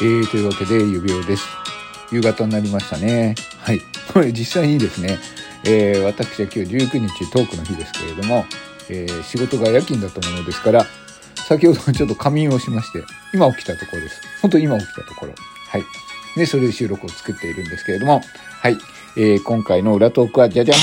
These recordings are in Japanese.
えー、というわけで指輪です。夕方になりましたね。はい。これ実際にですね、えー、私は今日19日トークの日ですけれども、えー、仕事が夜勤だったものですから、先ほどちょっと仮眠をしまして、今起きたところです。本当に今起きたところ。はい。で、それで収録を作っているんですけれども、はい。えー、今回の裏トークはじゃじゃん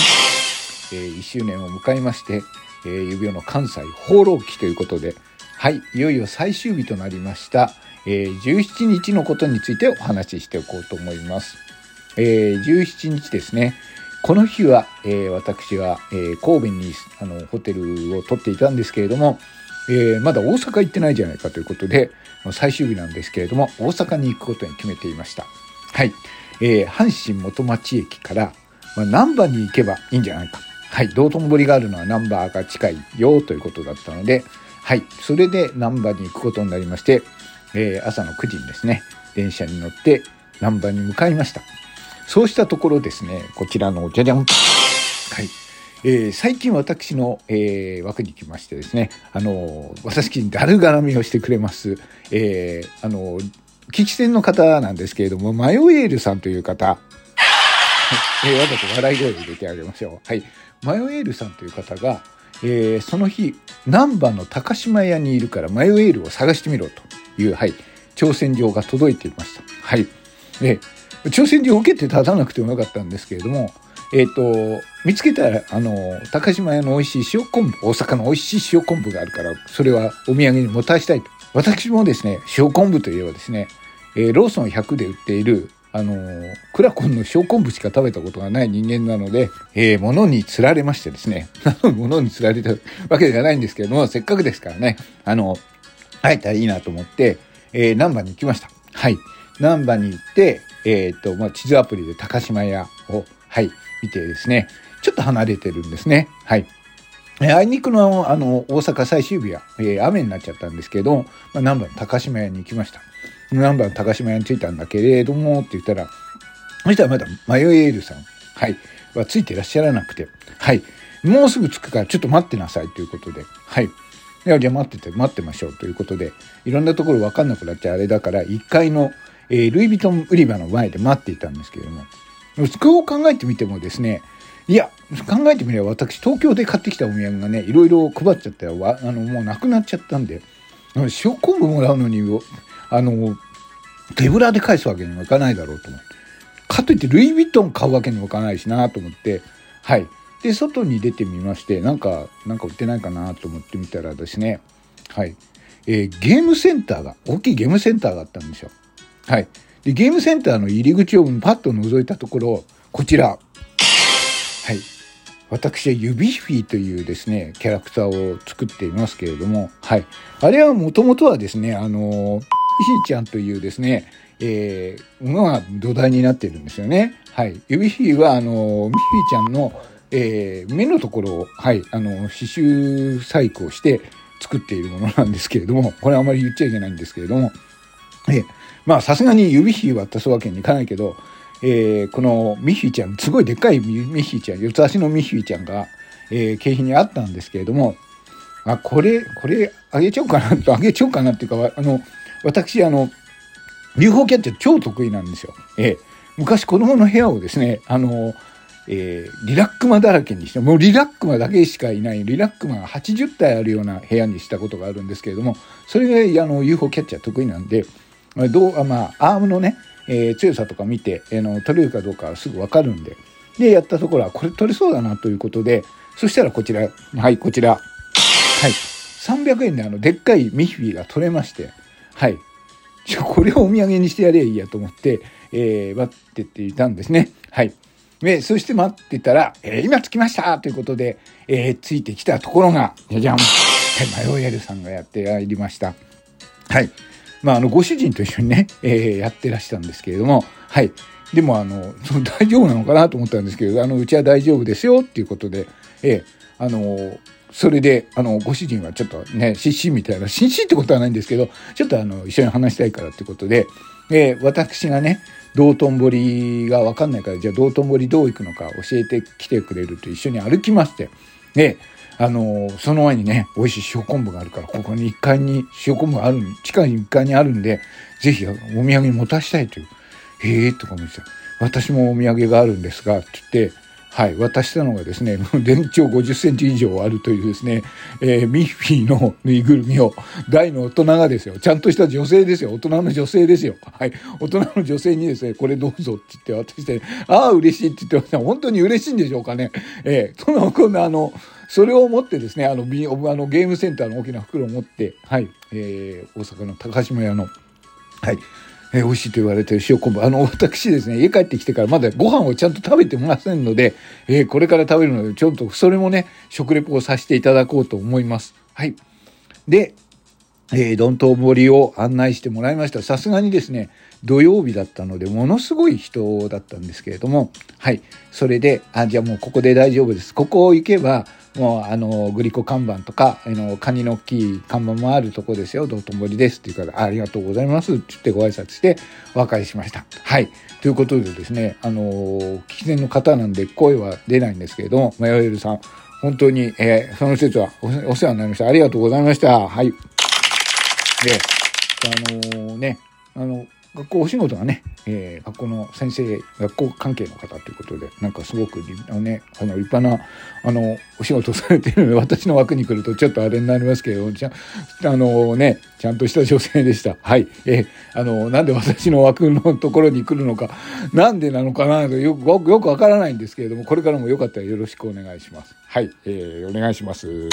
えー、1周年を迎えまして、えー、指輪の関西放浪記ということで、はい、いよいよ最終日となりました。えー、17日のことについてお話ししておこうと思います。えー、17日ですね。この日は、えー、私は、えー、神戸にあのホテルを取っていたんですけれども、えー、まだ大阪行ってないじゃないかということで、最終日なんですけれども、大阪に行くことに決めていました。はい。えー、阪神元町駅から、まあ、難波に行けばいいんじゃないか。はい。道頓堀があるのは難波が近いよということだったので、はい。それで難波に行くことになりまして、えー、朝の9時にですね、電車に乗って難波に向かいました。そうしたところですね、こちらのじゃじゃん。はい。えー、最近私の、えー、枠に来ましてですね、あのー、私にだるがらみをしてくれます、えー、あのー、聞き戦の方なんですけれども、マヨエールさんという方、えー、わざと笑い声を入れてあげましょう。はい。マヨエールさんという方が、えー、その日、難波の高島屋にいるからマヨエールを探してみろという、はい、挑戦状が届いていました。はい。で、挑戦状を受けて立たなくてもよかったんですけれども、えっ、ー、と、見つけたら、あの、高島屋の美味しい塩昆布、大阪の美味しい塩昆布があるから、それはお土産に持たしたいと。私もですね、塩昆布といえばですね、えー、ローソン100で売っている、あのー、クラコンの塩昆布しか食べたことがない人間なので、えー、物に釣られましてですね、物に釣られたわけではないんですけれども、せっかくですからね、あの、会えたらいいなと思って、えー、南波に行きました。はい。南波に行って、えっ、と、まあ、地図アプリで高島屋を、はい、見てですね、ちょっと離れてるんですね。はい。えあいにくの、あの、大阪最終日は、えー、雨になっちゃったんですけど、まあ、南波の高島屋に行きました。何番高島屋に着いたんだけれどもって言ったら、そしたらまだマヨエールさん、はい、はついてらっしゃらなくて、はい、もうすぐ着くからちょっと待ってなさいということで、はい。いや、じゃあ待ってて、待ってましょうということで、いろんなところわかんなくなっちゃあれだから、1階の、えー、ルイ・ヴィトン売り場の前で待っていたんですけれども、そを考えてみてもですね、いや、考えてみれば私、東京で買ってきたお土産がね、いろいろ配っちゃったら、あの、もうなくなっちゃったんで、塩昆布もらうのに、あの、手ぶらで返すわけにもいかないだろうと思って。かといってルイ・ヴィトン買うわけにもいかないしなと思って、はい。で、外に出てみまして、なんか、なんか売ってないかなと思ってみたらですね、はい。えー、ゲームセンターが、大きいゲームセンターがあったんですよ。はい。で、ゲームセンターの入り口をパッと覗いたところ、こちら。はい。私はユビフィというですね、キャラクターを作っていますけれども、はい。あれはもともとはですね、あのひーちゃんというですね、えー、のが土台になってるんですよね。はい。指ひは、あの、ミヒーちゃんの、えー、目のところを、はい、あの、刺繍細工をして作っているものなんですけれども、これあまり言っちゃいけないんですけれども、えー、まあ、さすがに指ひ渡すわけにいかないけど、えー、このミッフィーちゃん、すごいでっかいミッフィーちゃん、四つ足のミッフィーちゃんが、えー、景品にあったんですけれども、あ、これ、これ、あげちゃおうかなと、あげちゃおうかなっていうか、あの、私、あの、UFO キャッチャー超得意なんですよ。ええ。昔子供の部屋をですね、あの、えー、リラックマだらけにして、もうリラックマだけしかいない、リラックマが80体あるような部屋にしたことがあるんですけれども、それがあの UFO キャッチャー得意なんで、どう、まあ、アームのね、えー、強さとか見て、あの、取れるかどうかすぐわかるんで、で、やったところは、これ取れそうだなということで、そしたらこちら、はい、こちら、はい、300円であの、でっかいミッフィーが取れまして、はい。これをお土産にしてやればいいやと思って、えー、待ってっていたんですね。はい。で、そして待ってたら、えー、今着きましたということで、えー、着いてきたところが、じゃじゃん。はい、マヨエルさんがやってまいりました。はい。まあ、あの、ご主人と一緒にね、えー、やってらしたんですけれども、はい。でも、あの、その大丈夫なのかなと思ったんですけど、あの、うちは大丈夫ですよっていうことで、えー、あの、それで、あの、ご主人はちょっとね、失神みたいな、失神ってことはないんですけど、ちょっとあの、一緒に話したいからってことで、え私がね、道頓堀が分かんないから、じゃあ道頓堀どう行くのか教えてきてくれると一緒に歩きまして、で、あの、その前にね、美味しい塩昆布があるから、ここに1階に塩昆布がある、地下に1階にあるんで、ぜひお土産に持たしたいという。へえとか思って私もお土産があるんですが、って言って、はい、渡したのがですね、全長50センチ以上あるというですね、えー、ミッフィーのぬいぐるみを、大の大人がですよ、ちゃんとした女性ですよ、大人の女性ですよ。はい、大人の女性にですね、これどうぞって言って渡して、ああ、嬉しいって言ってました。本当に嬉しいんでしょうかね。えー、その、こんなあの、それを持ってですね、あの、あのゲームセンターの大きな袋を持って、はい、えー、大阪の高島屋の、はい、えー、美味しいと言われてる塩昆布。あの、私ですね、家帰ってきてからまだご飯をちゃんと食べてませんので、えー、これから食べるので、ちょっとそれもね、食レポをさせていただこうと思います。はい。で、えー、どんとぼりを案内してもらいました。さすがにですね、土曜日だったので、ものすごい人だったんですけれども、はい。それで、あ、じゃあもうここで大丈夫です。ここ行けば、もうあのグリコ看板とかあのカニの大きい看板もあるとこですよ。道頓堀ですって言うからありがとうございますって言ってご挨拶してお別れしました。はい。ということでですねあの聞き手の方なんで声は出ないんですけれどもマヨエルさん本当に、えー、その説はお世話になりました。ありがとうございました。はい。であのー、ねあの学校お仕事がね、えー、学校の先生学校関係の方ということでなんかすごくあの、ね、あの立派なあのお仕事されているので私の枠に来るとちょっとあれになりますけどちゃあのねちゃんとした女性でした。はい。えー、あのなんで私の枠のところに来るのかなんでなのかなよくよくわからないんですけれどもこれからもよかったらよろしくお願いします。はい、えー、お願いします。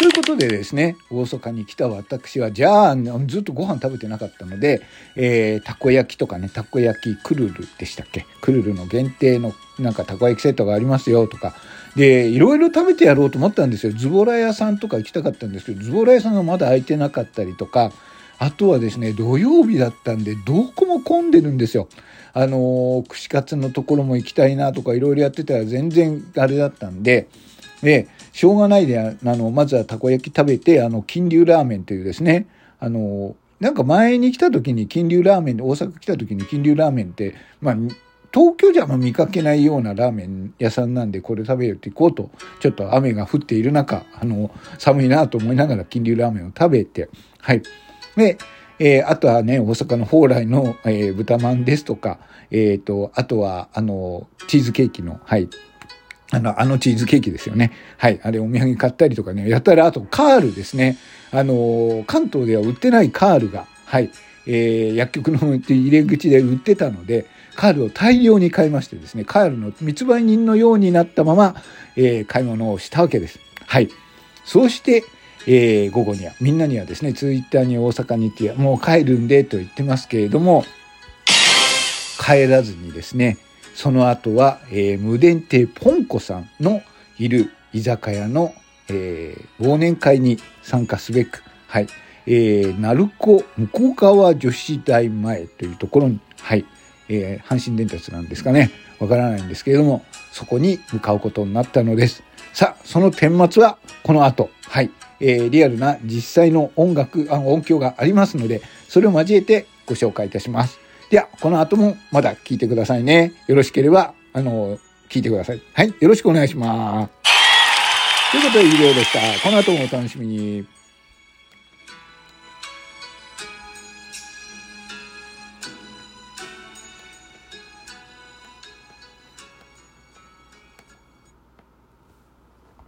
ということでですね、大阪に来た私は、じゃあ、ずっとご飯食べてなかったので、えー、たこ焼きとかね、たこ焼きクルルでしたっけ？クルルの限定のなんかたこ焼きセットがありますよとか、で、いろいろ食べてやろうと思ったんですよ。ズボラ屋さんとか行きたかったんですけど、ズボラ屋さんがまだ開いてなかったりとか、あとはですね、土曜日だったんで、どこも混んでるんですよ。あのー、串カツのところも行きたいなとかいろいろやってたら全然あれだったんで、で、しょうがないで、あの、まずはたこ焼き食べて、あの、金龍ラーメンというですね、あの、なんか前に来た時に金龍ラーメンで、大阪来た時に金龍ラーメンって、まあ、東京じゃ見かけないようなラーメン屋さんなんでこれ食べようって行こうと、ちょっと雨が降っている中、あの、寒いなと思いながら金龍ラーメンを食べて、はい。で、えー、あとはね、大阪の蓬莱の、えー、豚まんですとか、えっ、ー、と、あとは、あの、チーズケーキの、はい、あの、あのチーズケーキですよね。はい。あれお土産買ったりとかね、やったら、あとカールですね。あの、関東では売ってないカールが、はい。えー、薬局の入り口で売ってたので、カールを大量に買いましてですね、カールの密売人のようになったまま、えー、買い物をしたわけです。はい。そうして、えー、午後には、みんなにはですね、ツイッターに大阪に行って、もう帰るんでと言ってますけれども、帰らずにですね、その後は、えー、無伝亭ポンコさんのいる居酒屋の、えー、忘年会に参加すべく、はい、えー、鳴子向川女子大前というところに、はい、えー、阪神電鉄なんですかね、わからないんですけれども、そこに向かうことになったのです。さあ、その顛末はこの後、はい、えー、リアルな実際の音楽、あ音響がありますので、それを交えてご紹介いたします。では、この後もまだ聞いてくださいね。よろしければ、あの、聞いてください。はい。よろしくお願いします。ということで、以上でした。この後もお楽しみに。